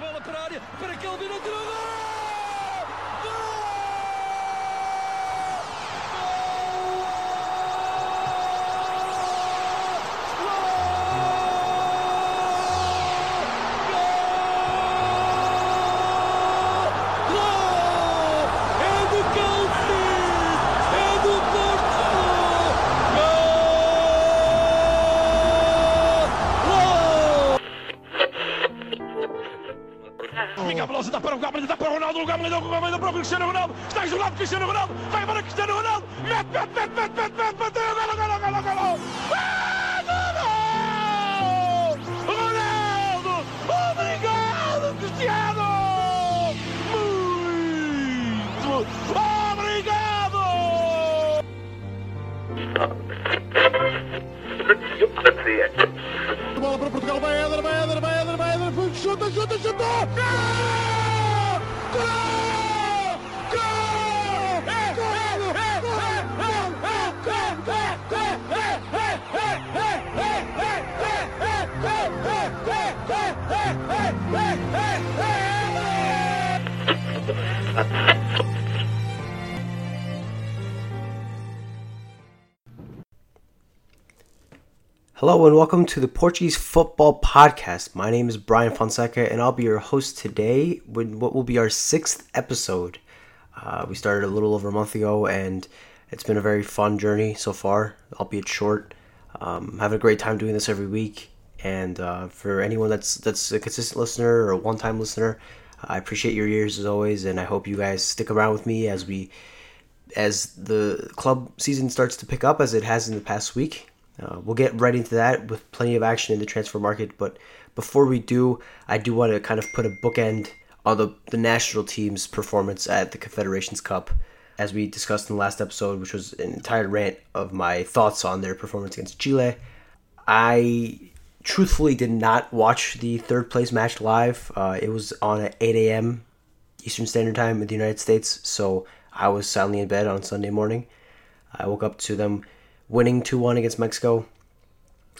bola para a área, para Kelvin, entrou Cristiano Ronaldo, vai para Cristiano Ronaldo, mete, mete, mete, mete, mete, mete, bateu, gol, gol, gol, gol, gol! Ah, gol! Ronaldo! Obrigado, Cristiano! Muito obrigado! Bola para Portugal, vai Éder, vai Éder, vai Éder, vai Éder, chuta, chuta! Gol! Gol! Hello and welcome to the Portuguese Football Podcast. My name is Brian Fonseca and I'll be your host today with what will be our sixth episode. Uh, we started a little over a month ago and it's been a very fun journey so far, albeit short. Um, having a great time doing this every week. And uh, for anyone that's that's a consistent listener or a one-time listener, I appreciate your ears as always, and I hope you guys stick around with me as we as the club season starts to pick up as it has in the past week. Uh, we'll get right into that with plenty of action in the transfer market. But before we do, I do want to kind of put a bookend on the, the national team's performance at the Confederations Cup. As we discussed in the last episode, which was an entire rant of my thoughts on their performance against Chile, I truthfully did not watch the third place match live. Uh, it was on at 8 a.m. Eastern Standard Time in the United States, so I was silently in bed on Sunday morning. I woke up to them winning 2 1 against Mexico,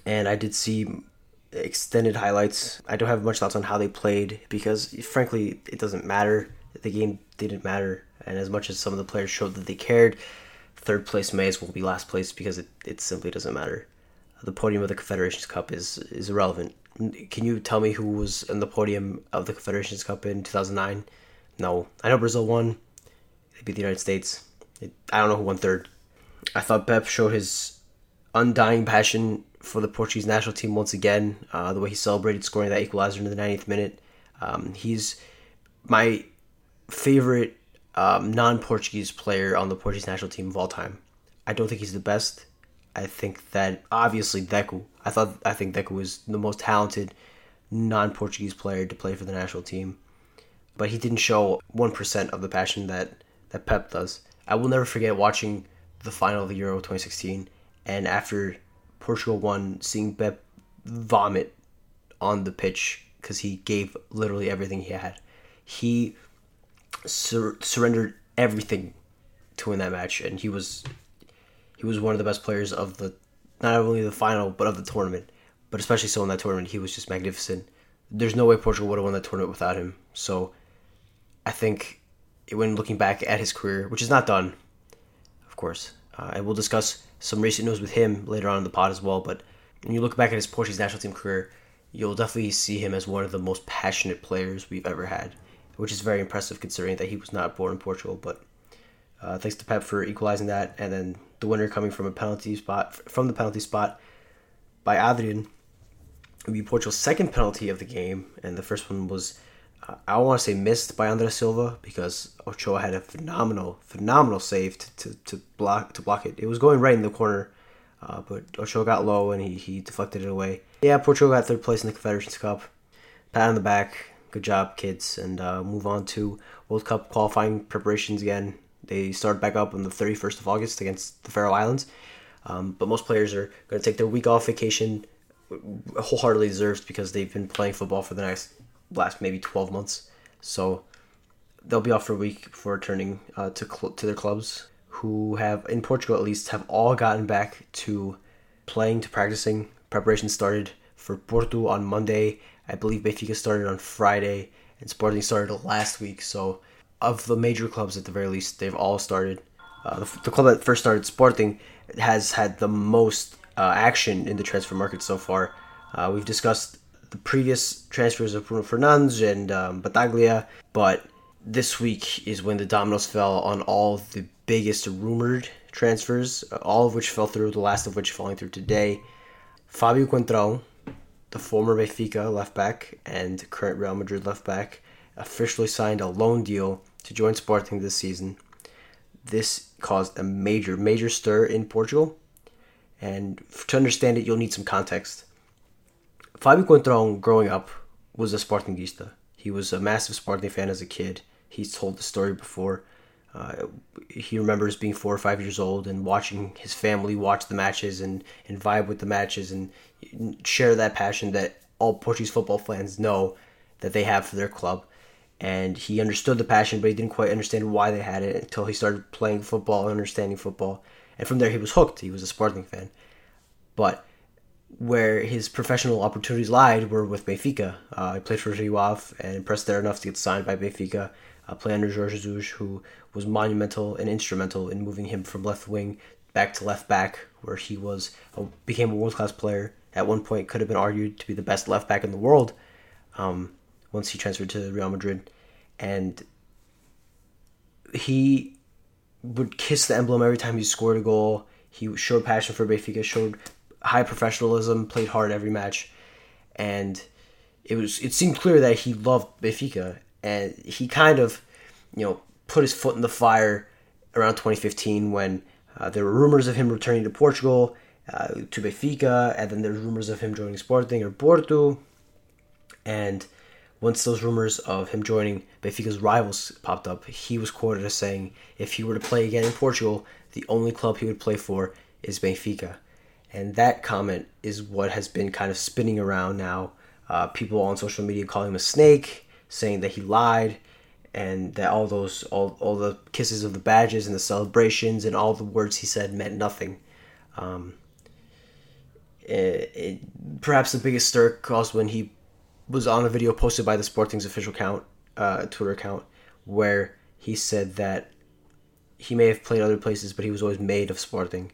and I did see extended highlights. I don't have much thoughts on how they played because, frankly, it doesn't matter. The game didn't matter, and as much as some of the players showed that they cared, third place may as well be last place because it, it simply doesn't matter. The podium of the Confederations Cup is, is irrelevant. Can you tell me who was in the podium of the Confederations Cup in 2009? No. I know Brazil won. They beat the United States. It, I don't know who won third. I thought Pepe showed his undying passion for the Portuguese national team once again. Uh, the way he celebrated scoring that equalizer in the 90th minute. Um, he's my favorite um, non-Portuguese player on the Portuguese national team of all time. I don't think he's the best. I think that obviously Deco. I thought I think Deco was the most talented non-Portuguese player to play for the national team, but he didn't show one percent of the passion that that Pepe does. I will never forget watching the final of the Euro 2016, and after Portugal won, seeing Pepe vomit on the pitch because he gave literally everything he had. He sur- surrendered everything to win that match, and he was he was one of the best players of the not only the final but of the tournament, but especially so in that tournament. He was just magnificent. There's no way Portugal would have won that tournament without him. So I think when looking back at his career, which is not done, of course, uh, and we'll discuss some recent news with him later on in the pod as well. But when you look back at his Portuguese national team career, you'll definitely see him as one of the most passionate players we've ever had, which is very impressive considering that he was not born in Portugal. But uh, thanks to Pepe for equalizing that, and then the winner coming from a penalty spot from the penalty spot by Adrien. Would be Portugal's second penalty of the game, and the first one was uh, I want to say missed by André Silva because Ochoa had a phenomenal, phenomenal save to, to, to block to block it. It was going right in the corner, uh, but Ochoa got low and he, he deflected it away. Yeah, Portugal got third place in the Confederations Cup. Pat on the back. Good job, kids. And uh, move on to World Cup qualifying preparations again. They start back up on the 31st of August against the Faroe Islands. Um, but most players are going to take their week off vacation, wholeheartedly deserved because they've been playing football for the next last maybe 12 months. So they'll be off for a week before returning uh, to cl- to their clubs, who have in Portugal at least have all gotten back to playing to practicing. Preparation started for Porto on Monday. I believe Benfica started on Friday, and Sporting started last week. So, of the major clubs, at the very least, they've all started. Uh, the, the club that first started, Sporting, has had the most uh, action in the transfer market so far. Uh, we've discussed the previous transfers of Bruno Fernandes and um, Battaglia, but this week is when the dominoes fell on all the biggest rumored transfers, all of which fell through, the last of which falling through today. Fabio Coentrão, the former Benfica left back and current Real Madrid left back, officially signed a loan deal to join Sporting this season. This caused a major, major stir in Portugal, and to understand it, you'll need some context. Fabio Coentrão, growing up, was a Sportingista. He was a massive Sporting fan as a kid. He's told the story before. Uh, he remembers being four or five years old and watching his family watch the matches and, and vibe with the matches and share that passion that all Portuguese football fans know that they have for their club. And he understood the passion, but he didn't quite understand why they had it until he started playing football and understanding football. And from there, he was hooked. He was a Sporting fan. But where his professional opportunities lied were with Benfica. Uh, he played for Rio and impressed there enough to get signed by Benfica. Uh, play under Jorge Jesus, who was monumental and instrumental in moving him from left wing back to left back, where he was a, became a world class player. At one point, could have been argued to be the best left back in the world. Um, once he transferred to Real Madrid, and he would kiss the emblem every time he scored a goal. He showed passion for Benfica, showed high professionalism, played hard every match, and it was it seemed clear that he loved Benfica, and he kind of, you know, put his foot in the fire around 2015 when uh, there were rumors of him returning to Portugal, uh, to Benfica, and then there's rumors of him joining Sporting or Porto, and once those rumors of him joining Benfica's rivals popped up, he was quoted as saying, if he were to play again in Portugal, the only club he would play for is Benfica. And that comment is what has been kind of spinning around now. Uh, people on social media calling him a snake, saying that he lied, and that all those all, all the kisses of the badges and the celebrations and all the words he said meant nothing. Um, it, it, perhaps the biggest stir caused when he was on a video posted by the Sporting's official account, uh, Twitter account, where he said that he may have played other places, but he was always made of Sporting.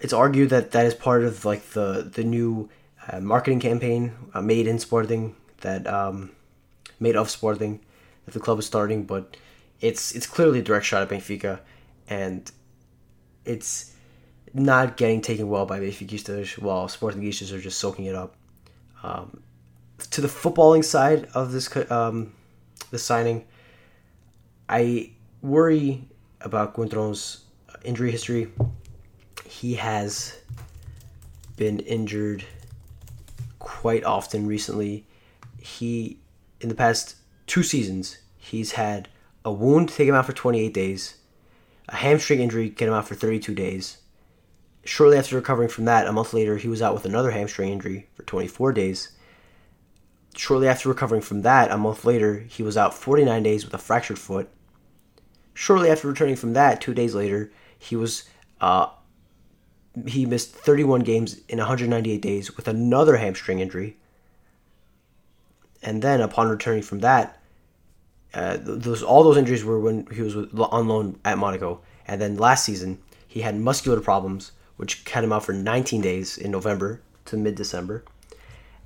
It's argued that that is part of like the the new uh, marketing campaign, uh, made in Sporting, that um, made of Sporting, that the club is starting. But it's it's clearly a direct shot at Benfica, and it's not getting taken well by Benfiquistas, while Sportingistas are just soaking it up. Um, to the footballing side of this um, the signing, I worry about Coentrão's injury history. He has been injured quite often recently. He in the past two seasons he's had a wound take him out for 28 days, a hamstring injury get him out for 32 days. Shortly after recovering from that, a month later, he was out with another hamstring injury for 24 days Shortly after recovering from that, a month later, he was out 49 days with a fractured foot. Shortly after returning from that, two days later, he was uh, he missed 31 games in 198 days with another hamstring injury. And then, upon returning from that, uh, those all those injuries were when he was on loan at Monaco. And then last season, he had muscular problems, which kept him out for 19 days in November to mid December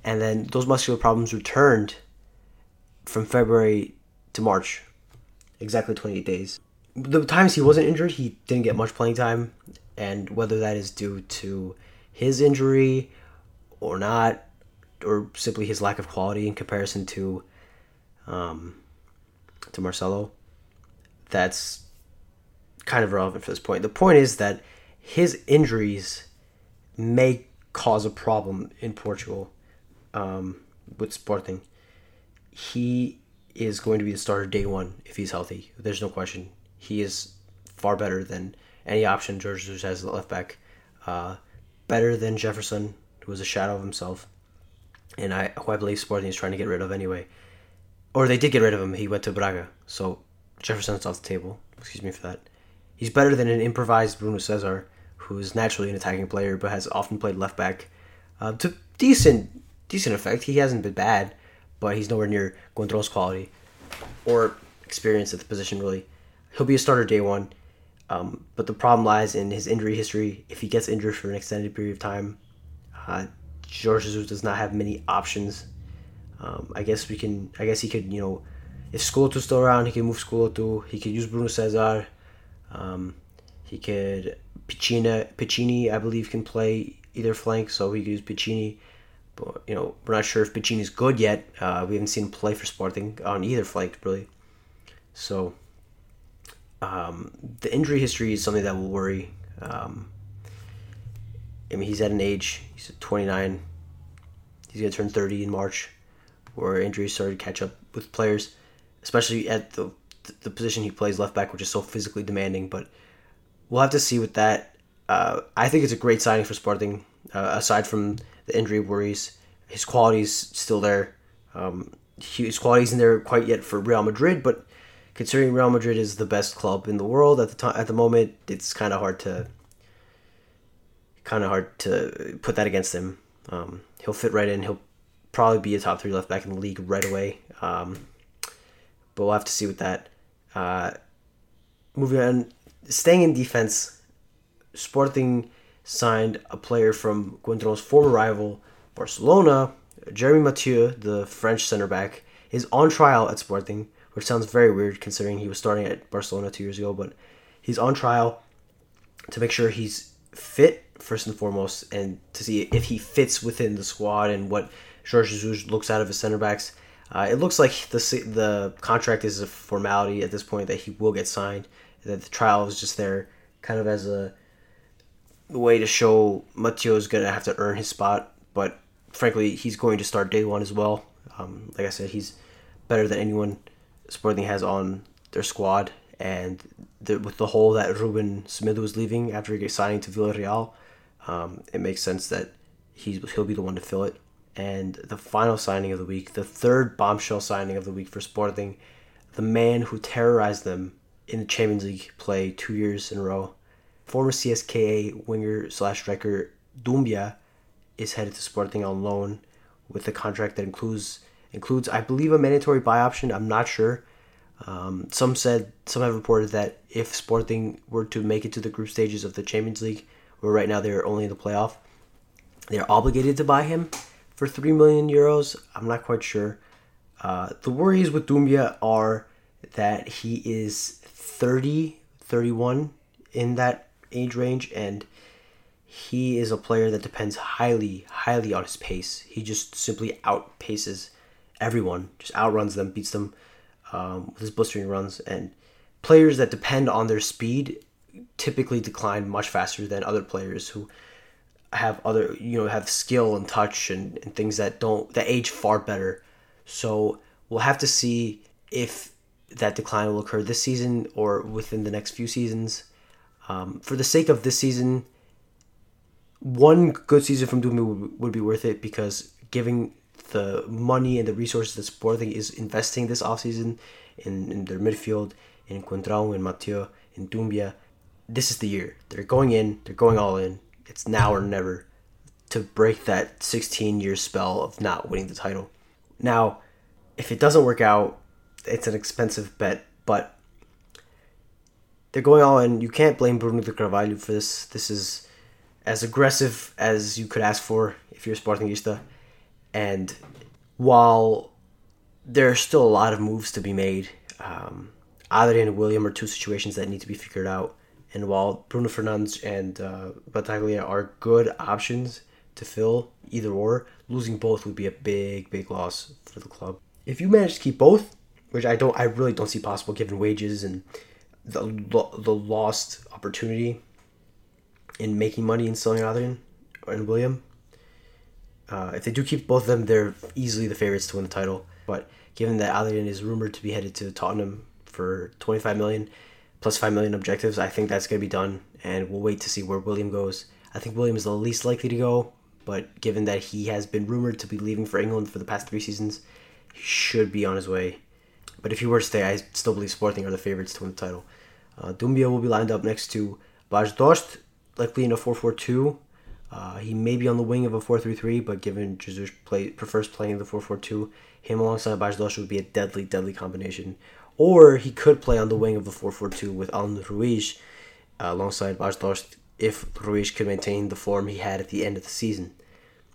and then those muscular problems returned from February to March, exactly 28 days. The times he wasn't injured, he didn't get much playing time, and whether that is due to his injury or not, or simply his lack of quality in comparison to um, to Marcelo, that's kind of relevant for this point. The point is that his injuries may cause a problem in Portugal um, with Sporting, he is going to be the starter day one if he's healthy. There's no question. He is far better than any option Jorge Jesus has at left back. Uh, better than Jefferson, who was a shadow of himself, and I who I believe Sporting is trying to get rid of anyway. Or they did get rid of him. He went to Braga, so Jefferson's off the table. Excuse me for that. He's better than an improvised Bruno Cesar, who is naturally an attacking player but has often played left back uh, to decent decent effect. He hasn't been bad, but he's nowhere near Coentrão's quality or experience at the position. Really, he'll be a starter day one. Um, but the problem lies in his injury history. If he gets injured for an extended period of time, uh, Jorge Jesus does not have many options. Um, I guess we can. I guess he could. You know, if Schelotto's still around, he can move Schelotto. He could use Bruno Cesar. Um, he could Piccina. Piccini, I believe, can play either flank, so he could use Piccini. But you know, we're not sure if Piccini's good yet. Uh, we haven't seen him play for Sporting on either flank, really. So um, the injury history is something that will worry. Um, I mean, he's at an age, he's 29. He's going to turn 30 in March, where injuries started to catch up with players, especially at the, the position he plays left back, which is so physically demanding. But we'll have to see with that. Uh, I think it's a great signing for Sporting. Uh, aside from the injury worries, his quality's still there. Um, his quality's in there quite yet for Real Madrid, but considering Real Madrid is the best club in the world at the time at the moment, it's kind of hard to kind of hard to put that against him. Um, he'll fit right in. He'll probably be a top three left back in the league right away. Um, but we'll have to see with that. Uh, moving on, staying in defense, Sporting signed a player from Coentrão's former rival, Barcelona. Jeremy Mathieu, the French center back, is on trial at Sporting which sounds very weird considering he was starting at Barcelona two years ago. But he's on trial to make sure he's fit first and foremost, and to see if he fits within the squad and what Jorge Jesus looks out of his center backs. Uh, it looks like the the contract is a formality at this point that he will get signed. That the trial is just there, kind of as a way to show Mathieu is gonna have to earn his spot. But frankly, he's going to start day one as well. Um, like I said, he's better than anyone Sporting has on their squad, and the, with the hole that Ruben Semedo was leaving after signing to Villarreal, um, it makes sense that he's, he'll be the one to fill it. And the final signing of the week, the third bombshell signing of the week for Sporting, the man who terrorized them in the Champions League play two years in a row, former CSKA winger slash striker Doumbia is headed to Sporting on loan with a contract that includes includes, I believe, a mandatory buy option. I'm not sure. Um, some said, some have reported that if Sporting were to make it to the group stages of the Champions League, where right now they're only in the playoff, they're obligated to buy him for 3 million euros. I'm not quite sure. Uh, the worries with Doumbia are that he is 30, 31 in that age range, and he is a player that depends highly, highly on his pace. He just simply outpaces everyone, just outruns them, beats them um, with his blistering runs. And players that depend on their speed typically decline much faster than other players who have other you know have skill and touch and, and things that don't that age far better. So we'll have to see if that decline will occur this season or within the next few seasons. Um, for the sake of this season, one good season from Doumbia would, would be worth it because giving the money and the resources that Sporting is investing this offseason in, in their midfield, in Coentrão, in Mathieu, in Doumbia, this is the year. They're going in, they're going all in. It's now or never to break that 16 year spell of not winning the title. Now, if it doesn't work out, it's an expensive bet, but they're going all in. You can't blame Bruno de Carvalho for this. This is as aggressive as you could ask for if you're a Sportingista. And while there are still a lot of moves to be made, um, Adrien and William are two situations that need to be figured out. And while Bruno Fernandes and uh, Battaglia are good options to fill either or, losing both would be a big, big loss for the club. If you manage to keep both, which I don't, I really don't see possible given wages and the the lost opportunity in making money in selling Adrien and William, uh, if they do keep both of them, they're easily the favorites to win the title. But given that Adrien is rumored to be headed to Tottenham for 25 million plus 5 million objectives, I think that's going to be done. And we'll wait to see where William goes. I think William is the least likely to go, but given that he has been rumored to be leaving for England for the past three seasons, he should be on his way. But if he were to stay, I still believe Sporting are the favorites to win the title. Uh, Doumbia will be lined up next to Bas Dost, likely in a 4 4 2 Uh, he may be on the wing of a 4-3-3, but given Jesus play, prefers playing the 4-4-2, him alongside Bas Dost would be a deadly, deadly combination. Or he could play on the wing of the 4-4-2 with Alan Ruiz uh, alongside Bas Dost if Ruiz could maintain the form he had at the end of the season.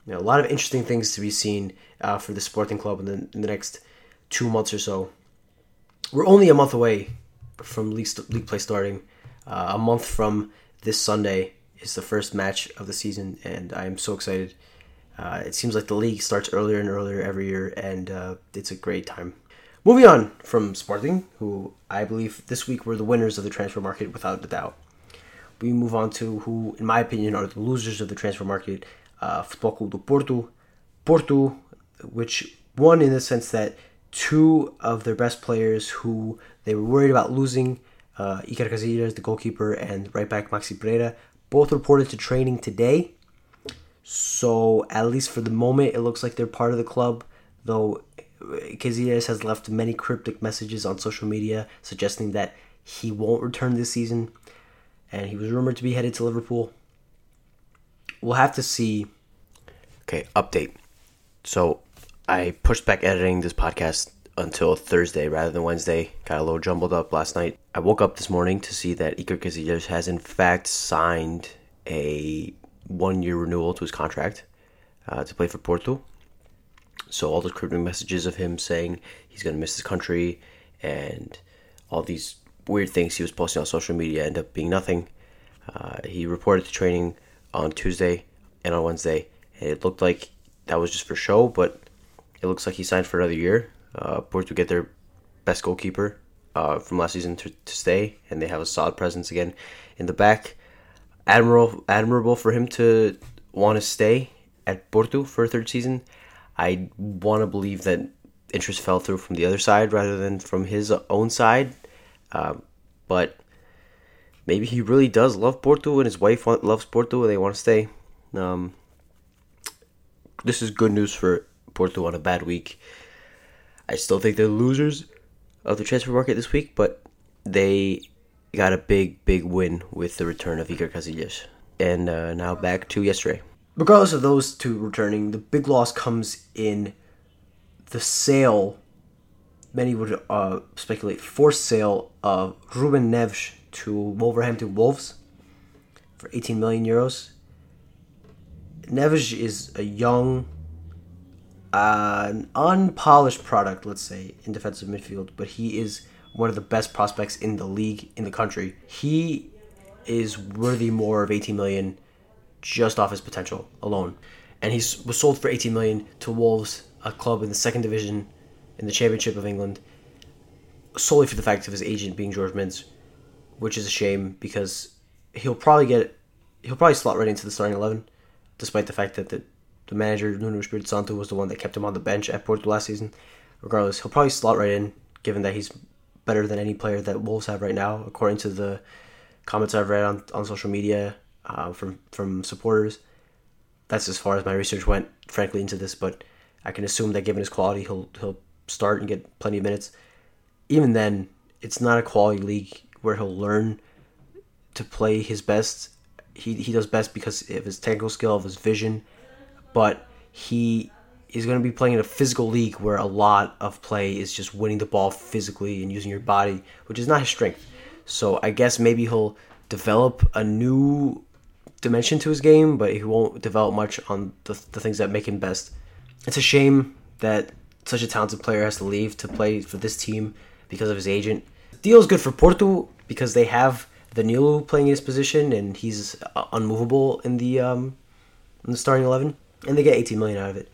Know, a lot of interesting things to be seen uh, for the Sporting Club in the, in the next two months or so. We're only a month away from league, league play starting. Uh, a month from this Sunday is the first match of the season, and I am so excited. Uh, it seems like the league starts earlier and earlier every year, and uh, it's a great time. Moving on from Sporting, who I believe this week were the winners of the transfer market without a doubt. We move on to who, in my opinion, are the losers of the transfer market. Uh, Futebol Clube do Porto, Porto, which won in the sense that two of their best players who they were worried about losing, uh, Iker Casillas, the goalkeeper, and right back Maxi Pereira, both reported to training today. So, at least for the moment, it looks like they're part of the club, though Casillas has left many cryptic messages on social media suggesting that he won't return this season, and he was rumored to be headed to Liverpool. We'll have to see. Okay, update. So, I pushed back editing this podcast until Thursday rather than Wednesday. Got a little jumbled up last night. I woke up this morning to see that Iker Casillas has in fact signed a one-year renewal to his contract uh, to play for Porto. So all the cryptic messages of him saying he's going to miss his country and all these weird things he was posting on social media end up being nothing. Uh, he reported to training on Tuesday and on Wednesday, and it looked like that was just for show, but it looks like he signed for another year. Uh, Porto get their best goalkeeper uh, from last season to, to stay, and they have a solid presence again in the back. Admirable, admirable for him to want to stay at Porto for a third season. I want to believe that interest fell through from the other side rather than from his own side. Uh, but maybe he really does love Porto and his wife loves Porto and they want to stay. Um, this is good news for Porto on a bad week. I still think they're losers of the transfer market this week, but they got a big, big win with the return of Iker Casillas. And uh, now back to yesterday. Regardless of those two returning, the big loss comes in the sale. Many would uh, speculate forced sale of Ruben Neves to Wolverhampton Wolves for 18 million euros. Neves is a young, an unpolished product, let's say, in defensive midfield, but he is one of the best prospects in the league in the country. He is worthy more of 18 million just off his potential alone. And he was sold for 18 million to Wolves, a club in the second division in the Championship of England, solely for the fact of his agent being Jorge Mendes, which is a shame because he'll probably get he'll probably slot right into the starting 11 despite the fact that the, the manager Nuno Espirito Santo was the one that kept him on the bench at Porto last season. Regardless, he'll probably slot right in given that he's better than any player that Wolves have right now, according to the comments I've read on, on social media uh, from from supporters. That's as far as my research went, frankly, into this. But I can assume that given his quality, he'll he'll start and get plenty of minutes. Even then, it's not a quality league where he'll learn to play his best. He he does best because of his technical skill, of his vision, but he is going to be playing in a physical league where a lot of play is just winning the ball physically and using your body, which is not his strength. So I guess maybe he'll develop a new dimension to his game, but he won't develop much on the, the things that make him best. It's a shame that such a talented player has to leave to play for this team because of his agent. Deal is good for Porto because they have Danilo playing his position and he's uh, unmovable in the um, in the starting eleven, and they get 18 million out of it.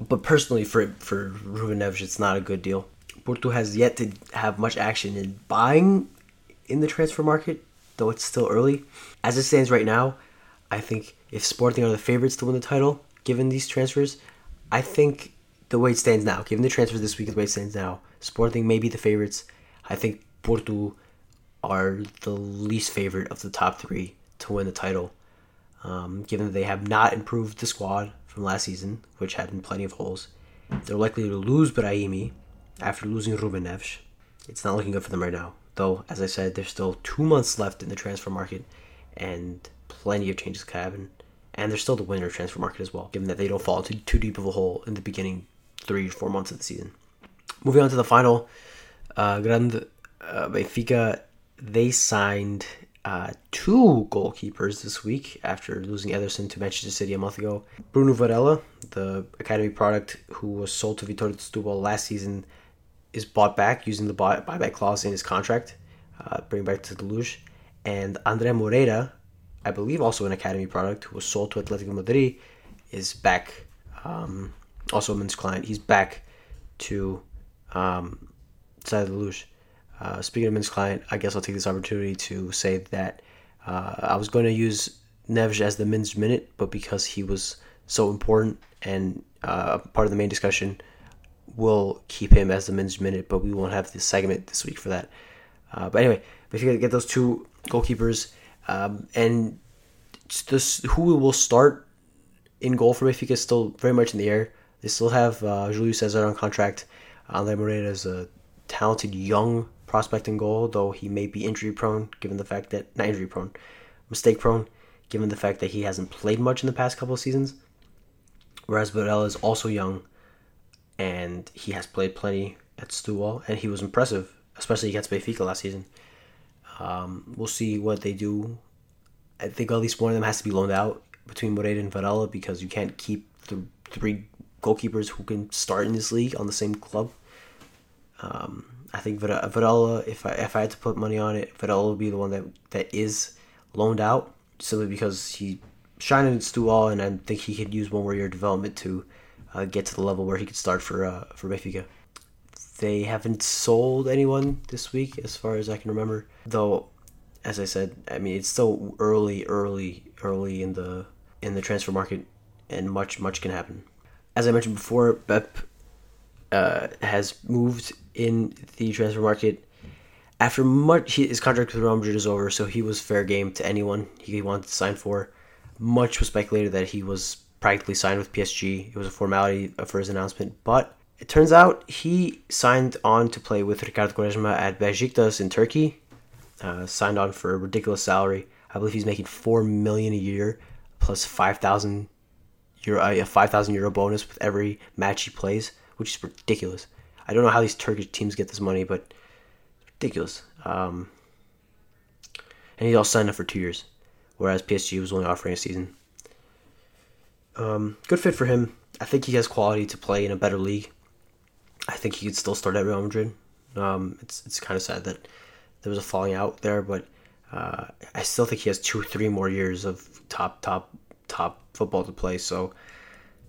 But personally, for for Ruben Neves, it's not a good deal. Porto has yet to have much action in buying in the transfer market though it's still early. As it stands right now, I think if Sporting are the favorites to win the title, given these transfers, I think the way it stands now, given the transfers this week, the way it stands now, Sporting may be the favorites. I think Porto are the least favorite of the top three to win the title, um, given that they have not improved the squad from last season, which had plenty of holes. They're likely to lose Brahimi after losing Ruben Neves. It's not looking good for them right now. Though, as I said, there's still two months left in the transfer market, and plenty of changes can happen. and they're still the winner transfer market as well, given that they don't fall into too deep of a hole in the beginning three or four months of the season. Moving on to the final, uh, Grand uh, Benfica they signed uh, two goalkeepers this week after losing Ederson to Manchester City a month ago. Bruno Varela, the academy product who was sold to Vitória Setúbal last season, is bought back using the buy- buyback clause in his contract, uh, back to the Luz. And Andre Moreira, I believe also an academy product who was sold to Atletico Madrid, is back. Um, also a Mendes client. He's back to um, Estádio da Luz. Uh, speaking of Mendes client, I guess I'll take this opportunity to say that uh, I was going to use Neves as the Mendes minute, but because he was so important and uh, part of the main discussion, we'll keep him as the Mendes minute, but we won't have this segment this week for that. Uh, but anyway, if you get those two goalkeepers, um, and this, who will start in goal for Benfica is still very much in the air. They still have uh, Julio Cesar on contract. Andre Moreira is a talented young prospect in goal, though he may be injury prone, given the fact that not injury prone, mistake prone, given the fact that he hasn't played much in the past couple of seasons. Whereas Varela is also young, and he has played plenty at Setúbal, and he was impressive, especially against Benfica last season. Um, we'll see what they do. I think at least one of them has to be loaned out between Moreira and Varela because you can't keep the three goalkeepers who can start in this league on the same club. Um, I think Varela, if I if I had to put money on it, Varela will be the one that that is loaned out simply because he shining in Setúbal, and I think he could use one more year of development to uh, get to the level where he could start for uh, for Benfica. They haven't sold anyone this week, as far as I can remember. Though, as I said, I mean it's still early, early, early in the in the transfer market, and much much can happen. As I mentioned before, Pepe uh, has moved in the transfer market. After much, his contract with Real Madrid is over, so he was fair game to anyone he wanted to sign for. Much was speculated that he was practically signed with PSG. It was a formality for his announcement, but it turns out he signed on to play with Ricardo Quaresma at Besiktas in Turkey. Uh, signed on for a ridiculous salary. I believe he's making four million a year plus five thousand euro, uh, a five thousand euro bonus with every match he plays, which is ridiculous. I don't know how these Turkish teams get this money, but ridiculous. Um, and he's all signed up for two years, whereas PSG was only offering a season. Um, good fit for him. I think he has quality to play in a better league. I think he could still start at Real Madrid. Um, it's it's kind of sad that there was a falling out there, but uh, I still think he has two, three more years of top, top, top football to play. So,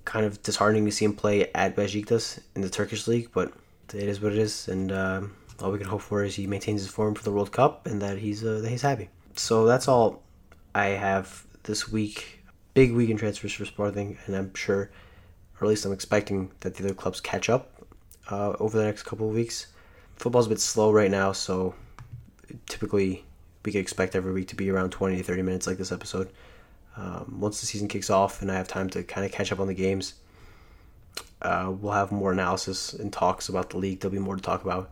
kind of disheartening to see him play at Besiktas in the Turkish league, but it is what it is, and um, all we can hope for is he maintains his form for the World Cup and that he's uh, that he's happy. So that's all I have this week. Big week in transfers for Sporting, and I'm sure, or at least I'm expecting that the other clubs catch up uh, over the next couple of weeks. Football's a bit slow right now, so typically we could expect every week to be around 20 to 30 minutes like this episode. Um, once the season kicks off and I have time to kind of catch up on the games, uh, we'll have more analysis and talks about the league. There'll be more to talk about.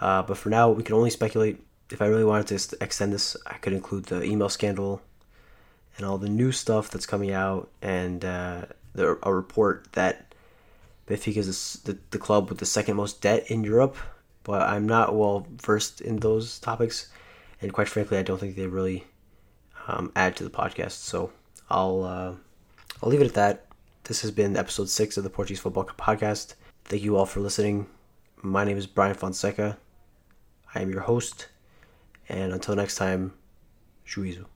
Uh, but for now, we can only speculate. If I really wanted to extend this, I could include the email scandal and all the new stuff that's coming out, and uh, the, a report that Benfica is the, the club with the second most debt in Europe. But I'm not well versed in those topics, and quite frankly, I don't think they really um, add to the podcast. So I'll uh, I'll leave it at that. This has been episode six of the Portuguese Football Podcast. Thank you all for listening. My name is Brian Fonseca. I am your host, and until next time, juízo.